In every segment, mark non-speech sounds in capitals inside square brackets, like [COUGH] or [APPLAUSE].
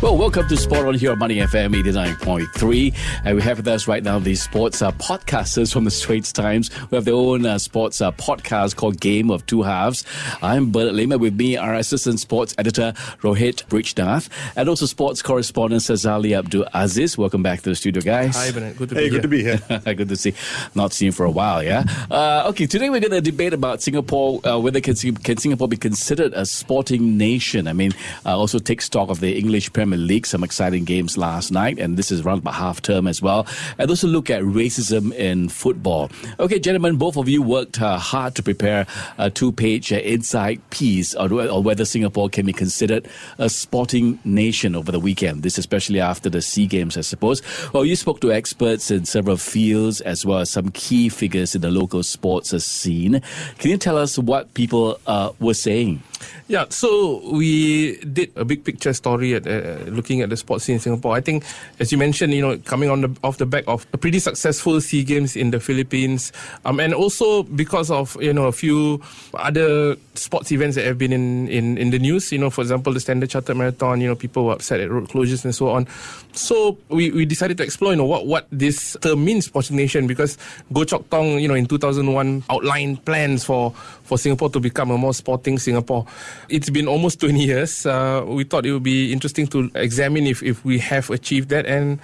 Well, welcome to Sport on here on Money and FM 89.3. And we have with us right now the sports uh, podcasters from the Straits Times. We have their own uh, sports uh, podcast called Game of Two Halves. I'm Bernard Lima. With me, our assistant sports editor, Rohit Brijnath, and also sports correspondent, Sazali Abdul Aziz. Welcome back to the studio, guys. Hi, Bernard. Good to hey, be good here. to be here. [LAUGHS] good to see. Not seen for a while, yeah? Uh, okay, today we're going to debate about Singapore, uh, whether can, can Singapore be considered a sporting nation? I mean, uh, also take stock of the English Premier League, some exciting games last night, and this is around about half term as well. And also look at racism in football. Okay, gentlemen, both of you worked uh, hard to prepare a two page uh, inside piece on, on whether Singapore can be considered a sporting nation over the weekend. This especially after the SEA Games, I suppose. Well, you spoke to experts in several fields as well as some key figures in the local sports scene. Can you tell us what people uh, were saying? Yeah, so we did a big picture story at uh, looking at the sports scene in Singapore. I think, as you mentioned, you know, coming on the off the back of a pretty successful Sea Games in the Philippines, um, and also because of you know a few other sports events that have been in, in, in the news. You know, for example, the Standard Chartered Marathon. You know, people were upset at road closures and so on. So we, we decided to explore, you know, what what this term means, sports nation, because Goh Chok Tong, you know, in 2001 outlined plans for for Singapore to become a more sporting Singapore. It's been almost [LAUGHS] 20 years. Uh, we thought it would be interesting to examine if, if we have achieved that. And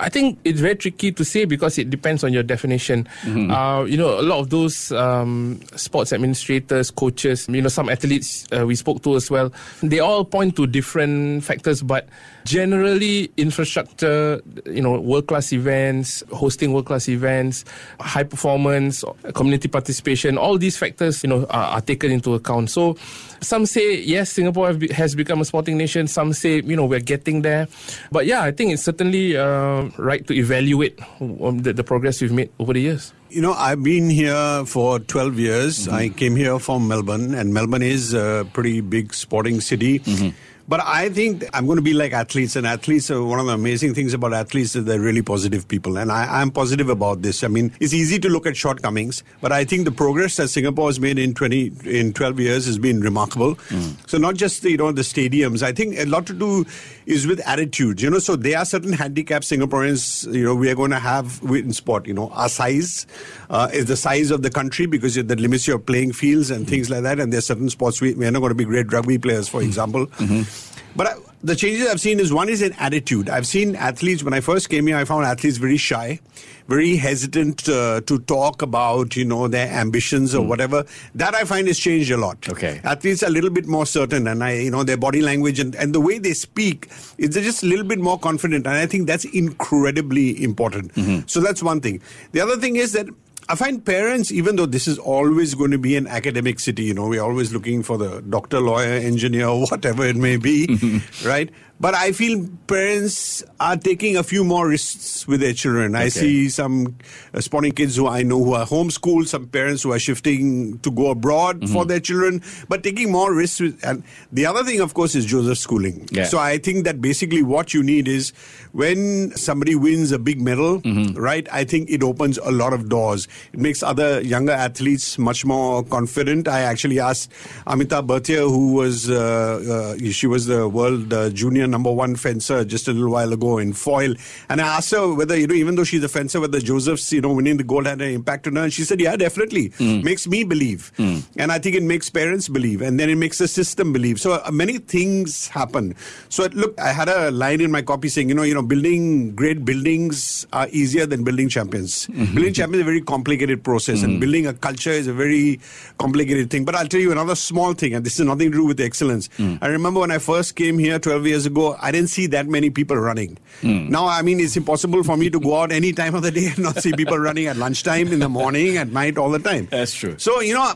I think it's very tricky to say because it depends on your definition. Mm-hmm. Uh, you know, a lot of those um, sports administrators, coaches, you know, some athletes uh, we spoke to as well, they all point to different factors, but generally, infrastructure, you know, world class events, hosting world class events, high performance, community participation, all these factors, you know, are, are taken into account. So, some say yes, Singapore be, has become a sporting nation. Some say you know we're getting there, but yeah, I think it's certainly uh, right to evaluate the, the, progress we've made over the years. You know, I've been here for 12 years. Mm-hmm. I came here from Melbourne, and Melbourne is a pretty big sporting city. Mm-hmm. But I think I'm going to be like athletes, and athletes are one of the amazing things about athletes is they're really positive people, and I, am positive about this. I mean, it's easy to look at shortcomings, but I think the progress that Singapore has made in 20 in 12 years has been remarkable. Mm. So not just the, you know the stadiums. I think a lot to do is with attitudes. You know, so there are certain handicaps Singaporeans. You know, we are going to have in sport. You know, our size uh, is the size of the country because that limits your playing fields and mm. things like that. And there are certain sports we, we are not going to be great rugby players, for mm. example. Mm-hmm. But I, the changes I've seen is one is in attitude. I've seen athletes when I first came here. I found athletes very shy, very hesitant uh, to talk about you know their ambitions or mm. whatever. That I find has changed a lot. Okay, athletes are a little bit more certain, and I you know their body language and, and the way they speak is they're just a little bit more confident, and I think that's incredibly important. Mm-hmm. So that's one thing. The other thing is that I find parents, even though this is always going to be an academic city, you know, we're always looking for the doctor, lawyer, engineer, [LAUGHS] whatever it may be, [LAUGHS] right? But I feel parents are taking a few more risks with their children. Okay. I see some uh, sporting kids who I know who are homeschooled, some parents who are shifting to go abroad mm-hmm. for their children, but taking more risks. With, and the other thing, of course, is Joseph Schooling. Yeah. So I think that basically what you need is when somebody wins a big medal, mm-hmm. right? I think it opens a lot of doors. It makes other younger athletes much more confident. I actually asked Amita Berthier, who was, uh, uh, she was the world uh, junior number one fencer just a little while ago in foil. And I asked her whether, you know, even though she's a fencer, whether Joseph's, you know, winning the gold had an impact on her. And she said, yeah, definitely. Mm. Makes me believe. Mm. And I think it makes parents believe. And then it makes the system believe. So uh, many things happen. So look, I had a line in my copy saying, you know, you know, building great buildings are easier than building champions. Mm-hmm. Building champions is a very complicated process. Mm. And building a culture is a very complicated thing. But I'll tell you another small thing, and this is nothing to do with excellence. Mm. I remember when I first came here 12 years ago, I didn't see that many people running. Mm. Now, I mean, it's impossible for me to go out any time of the day and not see people [LAUGHS] running at lunchtime, in the morning, at night, all the time. That's true. So, you know,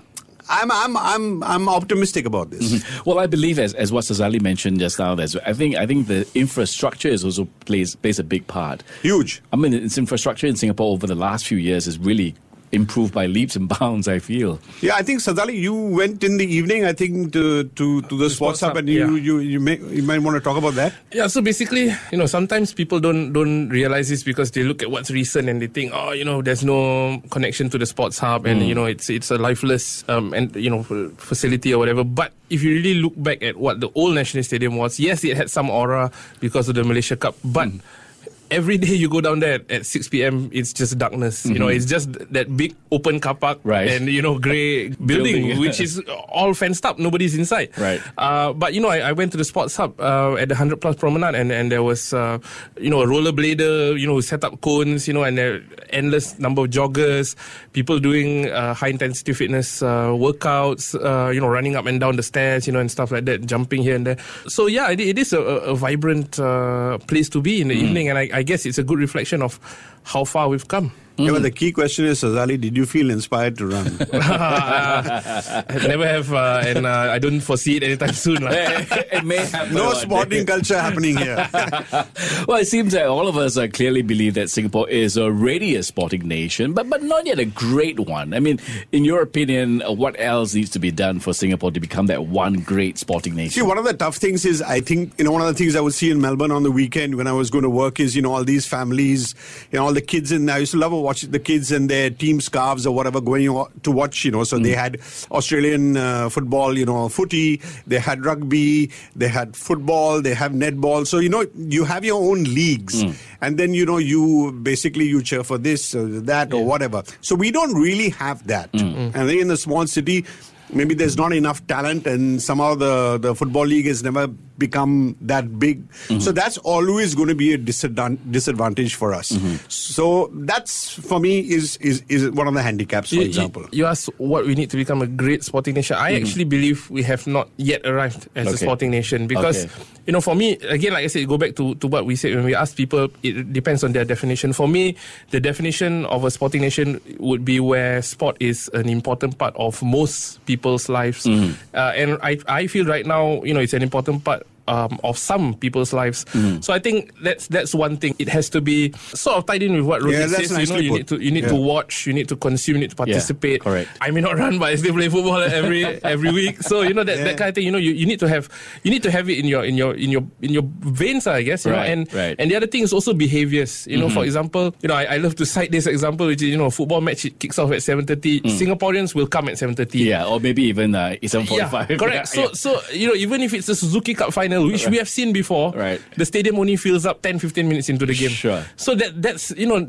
I'm I'm I'm I'm optimistic about this. Mm-hmm. Well, I believe as as what Sazali mentioned just now, there's I think I think the infrastructure is also plays plays a big part. Huge. I mean, its infrastructure in Singapore over the last few years is really improve by leaps and bounds. I feel. Yeah, I think Sazali, you went in the evening. I think to to, to the, sports, Sports hub, Hub, and you yeah. you you, may, you might want to talk about that. Yeah, so basically, you know, sometimes people don't don't realize this because they look at what's recent and they think, oh, you know, there's no connection to the sports hub, and you know, it's it's a lifeless um and you know facility or whatever. But if you really look back at what the old National Stadium was, yes, it had some aura because of the Malaysia Cup, but every day you go down there at, at 6 p.m., it's just darkness. You know, it's just that big open car park Right. and, you know, grey building, Building. which is all fenced up. Nobody's inside. Right. Uh, but, you know, I, I went to the sports hub uh, at the 100 Plus Promenade and, and there was, uh, you know, a rollerblader, you know, set up cones, you know, and there endless number of joggers, people doing uh, high intensity fitness uh, workouts, uh, you know, running up and down the stairs, you know, and stuff like that, jumping here and there. So, yeah, it, it is a, a vibrant uh, place to be in the evening. And I, I guess it's a good reflection of how far we've come. Yeah, but the key question is, Sazali, did you feel inspired to run? I [LAUGHS] never have, uh, and uh, I don't foresee it anytime soon. lah. [LAUGHS] it may happen. no sporting [LAUGHS] culture happening here. Well, it seems that all of us uh, clearly believe that Singapore is already a sporting nation, but but not yet a great one. I mean, in your opinion, uh, what else needs to be done for Singapore to become that one great sporting nation? See, one of the tough things is, I think, you know, one of the things I would see in Melbourne on the weekend when I was going to work is, you know, all these families, you know, all the kids in I used to love to watch the kids and their team scarves or whatever going to watch, you know. So they hmm. had Australian uh, football, you know, footy, they had rugby, they had football, they have netball. So, you know, you have your own leagues. Hmm. And then, you know, you basically you cheer for this or that or whatever. So we don't really have that. Hmm. And I in the small city, maybe there's not enough talent and somehow the, the football league has never become that big so mm-hmm. that's always going to be a disadvantage for us mm-hmm. so that's for me is, is is one of the handicaps for You- example You, ask what we need to become a great sporting nation. I mm-hmm. actually believe we have not yet arrived as a sporting nation because, Okay. you know, for me, again, like I said, go back to, to what we said when we ask people, it depends on their definition. For me, the definition of a sporting nation would be where sport is an important part of most people's lives. Uh, and I, I feel right now, you know, it's an important part um, of some people's lives. So I think that's that's one thing. It has to be sort of tied in with what Rohit Yeah, says. You know, you put. need to you need to watch, you need to consume, you need to participate. correct. I may not [LAUGHS] run, but I still play football every every week. So you know that, Yeah. that kind of thing. You know, you, you need to have you need to have it in your in your in your in your veins, I guess. You Right, know, and right. and the other thing is also behaviors. You know, Mm-hmm. for example, you know, I, I love to cite this example, which is you know, football match it kicks off at seven thirty. Singaporeans will come at seven thirty. Mm. yeah, or maybe even uh, seven Yeah, forty-five. correct. [LAUGHS] so, so you know, even if it's a Suzuki Cup final, which we have seen before, Right. the stadium only fills up 10, 15 minutes into the game. Sure. So that that's you know,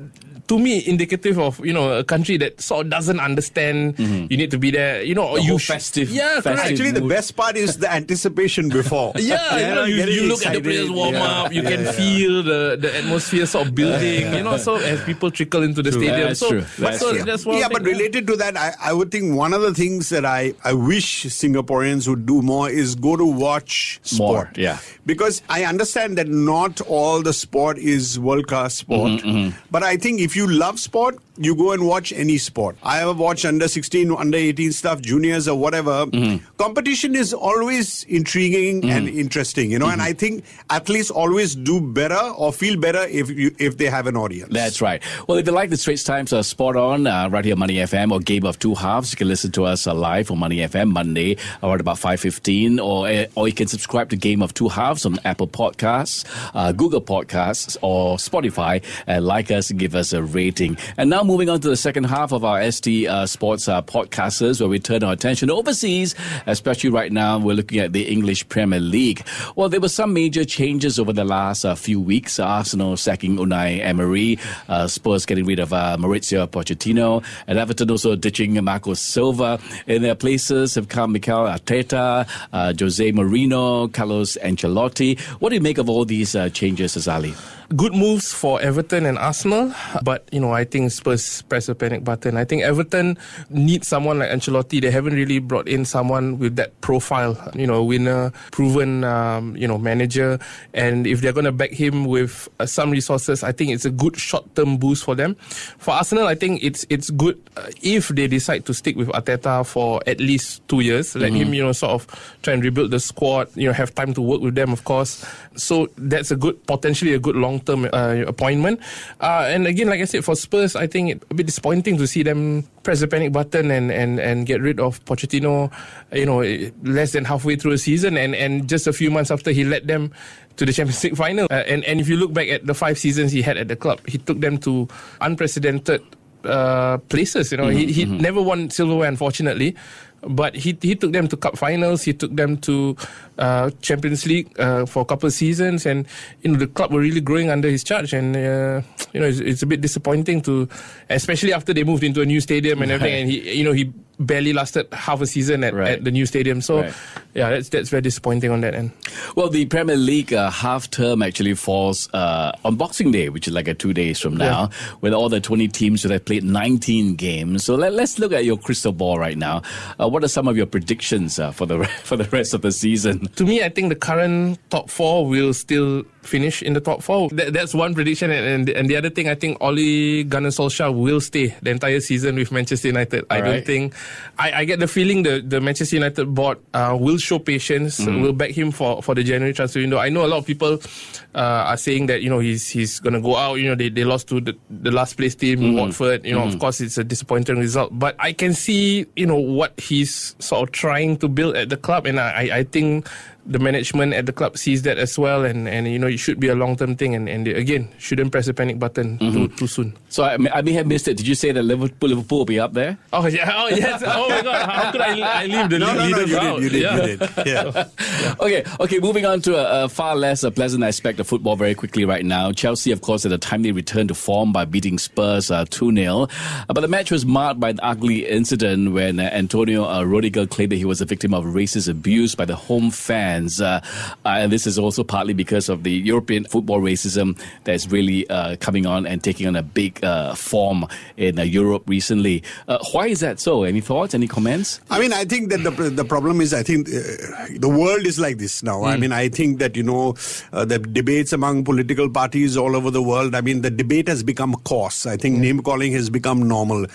to me, indicative of you know a country that sort of doesn't understand. Mm-hmm. You need to be there. You know, The you whole sh- festive- Yeah, festive correct. actually the best part is the anticipation before [LAUGHS] Yeah, you, know, you, you look at the players warm Yeah. up. You can Yeah. feel the, the atmosphere sort of building. You know, so as people trickle into the stadium. That's so, true. That's so true. that's yeah, but related to that, I, I would think one of the things that I, I wish Singaporeans would do more is go to watch More, yeah. Because I understand that not all the sport is world class sport. Mm-hmm, But I think if you love sport, you go and watch any sport. I have watched under 16, under 18 stuff, juniors or whatever. Mm-hmm. Competition is always intriguing and interesting, you know, and Mm-hmm. I think athletes always do better or feel better if you if they have an audience. That's right. Well, if you like the Straits Times uh, spot on uh, right here Money FM or Game of Two Halves, you can listen to us uh, live on Money FM Monday around about five fifteen, or uh, or you can subscribe to Game of Two Halves on Apple Podcasts, uh, Google Podcasts, or Spotify, and like us give us a rating. And now moving on to the second half of our ST uh, Sports uh, podcasters, where we turn our attention overseas, especially right now we're looking at the English Premier League. Well, there were some major changes over the last uh, few weeks. Arsenal sacking Unai Emery, uh, Spurs getting rid of uh, Maurizio Pochettino, and Everton also ditching Marco Silva. In their places have come Mikel Arteta, uh, Jose Mourinho, Carlos Ancelotti. What do you make of all these uh, changes, Azali? Good moves for Everton and Arsenal, but you know I think Spurs press a panic button. I think Everton needs someone like Ancelotti. They haven't really brought in someone with that profile, you know, winner, proven, um, you know, manager. And if they're going to back him with uh, some resources, I think it's a good short-term boost for them. For Arsenal, I think it's it's good uh, if they decide to stick with Arteta for at least two years. Let him, you know, sort of try and rebuild the squad. You know, have time to work with them, of course. So that's a good, potentially a good long long term uh, appointment. Uh, and again, like I said, for Spurs, I think it's a bit disappointing to see them press the panic button and, and, and get rid of Pochettino, you know, less than halfway through the season, and, and just a few months after he led them to the [LAUGHS] Champions League final. Uh, and and if you look back at the five seasons he had at the club, he took them to unprecedented uh, places. You know, mm-hmm, he he mm-hmm. never won silverware, unfortunately, but he he took them to cup finals. He took them to uh, Champions League uh, for a couple of seasons, and you know the club were really growing under his charge. And uh, you know it's, it's, a bit disappointing to, especially after they moved into a new stadium and everything. And he you know he barely lasted half a season at, right. at the new stadium. So, right. yeah, that's that's very disappointing on that end. Well, the Premier League uh, half term actually falls uh, on Boxing Day, which is like a two days from now, yeah. when all the 20 teams would have played 19 games. So let, us look at your crystal ball right now. Uh, what are some of your predictions uh, for the [LAUGHS] for the rest of the season? To me, I think the current top four will still finish in the top four. That, that's one prediction. And, and, and, the other thing, I think Ole Gunnar Solskjaer will stay the entire season with Manchester United. All I right. don't think. I, I, get the feeling the, the Manchester United board uh, will show patience, mm. will back him for, for the January transfer window. I know a lot of people uh, are saying that, you know, he's he's going to go out. You know, they, they lost to the, the last place team, mm. Watford. You know, mm. of course, it's a disappointing result. But I can see, you know, what he's sort of trying to build at the club. And I, I think the management at the club sees that as well, and, and you know it should be a long term thing, and, and they, again shouldn't press the panic button mm-hmm. too, too soon. So I may, I may have missed it. Did you say that Liverpool Liverpool will be up there? Oh yeah, [LAUGHS] oh yes. Oh my God, how could I, I leave the no, no, no, you out? Did, you did, yeah. you did. Yeah. yeah. [LAUGHS] Okay, okay. Moving on to a, a far less a pleasant aspect of football very quickly right now. Chelsea, of course, had a timely return to form by beating Spurs uh, two uh, 0 uh, but the match was marred by an ugly incident when uh, Antonio uh, Rudiger claimed that he was a victim of racist abuse by the home fans. Uh, uh, and this is also partly because of the European football racism that's really uh, coming on and taking on a big uh, form in uh, Europe recently. Uh, why is that so? Any thoughts? Any comments? I mean, I think that the, the problem is, I think uh, the world is like this now. Mm. I hmm. mean, I think that, you know, the debates among political parties all over the world, I mean, the debate has become coarse. I think mm. name calling has become normal.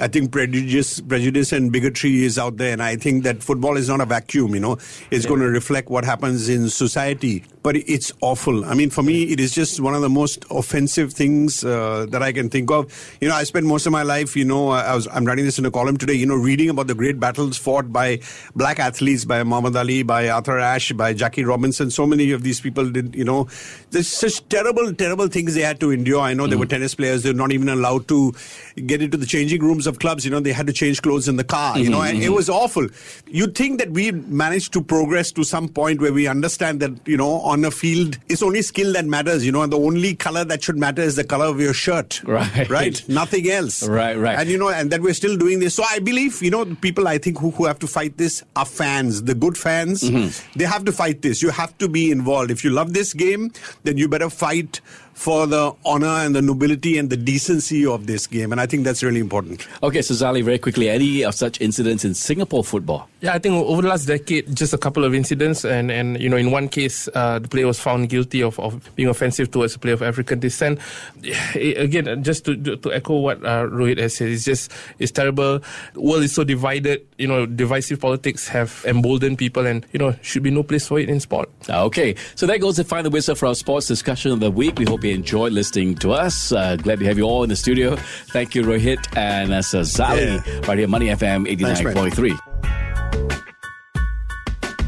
I think prejudice, prejudice and bigotry is out there, and I think that football is not a vacuum. You know, it's yeah. going to reflect what happens in society. But it's awful. I mean, for me, it is just one of the most offensive things uh, that I can think of. You know, I spent most of my life, you know, I was I'm writing this in a column today. You know, reading about the great battles fought by black athletes, by Muhammad Ali, by Arthur Ashe, by Jackie Robinson. So many of these people did. You know, there's such terrible, terrible things they had to endure. I know mm. they were tennis players; they're not even allowed to get into the changing rooms of clubs. You know, they had to change clothes in the car. Mm-hmm, you know, and mm-hmm. it was awful. You'd think that we managed to progress to some point where we understand that you know on a field it's only skill that matters. You know, and the only color that should matter is the color of your shirt. Right. Right. Nothing else. Right. Right. And you know, and that we're still doing this. So I believe you know people I think who, who have to fight this are fans. The good fans. Mm-hmm. They have to fight this. You have to be involved. If you love this game, then you better fight for the honor and the nobility and the decency of this game. And I think that's really important. Okay, so Zali, very quickly, any of such incidents in Singapore football? Yeah, I think over the last decade, just a couple of incidents. And, and you know, in one case, uh, the player was found guilty of, of being offensive towards a player of African descent. [SIGHS] Again, just to, to echo what uh, Rohit has said, it's just, it's terrible. The world is so divided. You know, divisive politics have emboldened people and, you know, should be no place for it in sport. Okay, so that goes to find the final whistle for our sports discussion of the week. We hope you enjoyed listening to us. Uh, glad to have you all in the studio. Thank you, Rohit and uh, Zali, yeah. right here, Money FM 89.3.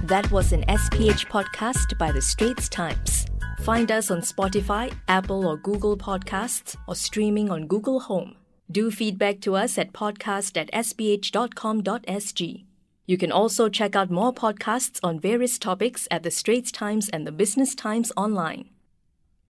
That was an SPH podcast by The Straits Times. Find us on Spotify, Apple or Google Podcasts, or streaming on Google Home. Do feedback to us at podcast at sph.com.sg. You can also check out more podcasts on various topics at The Straits Times and The Business Times online.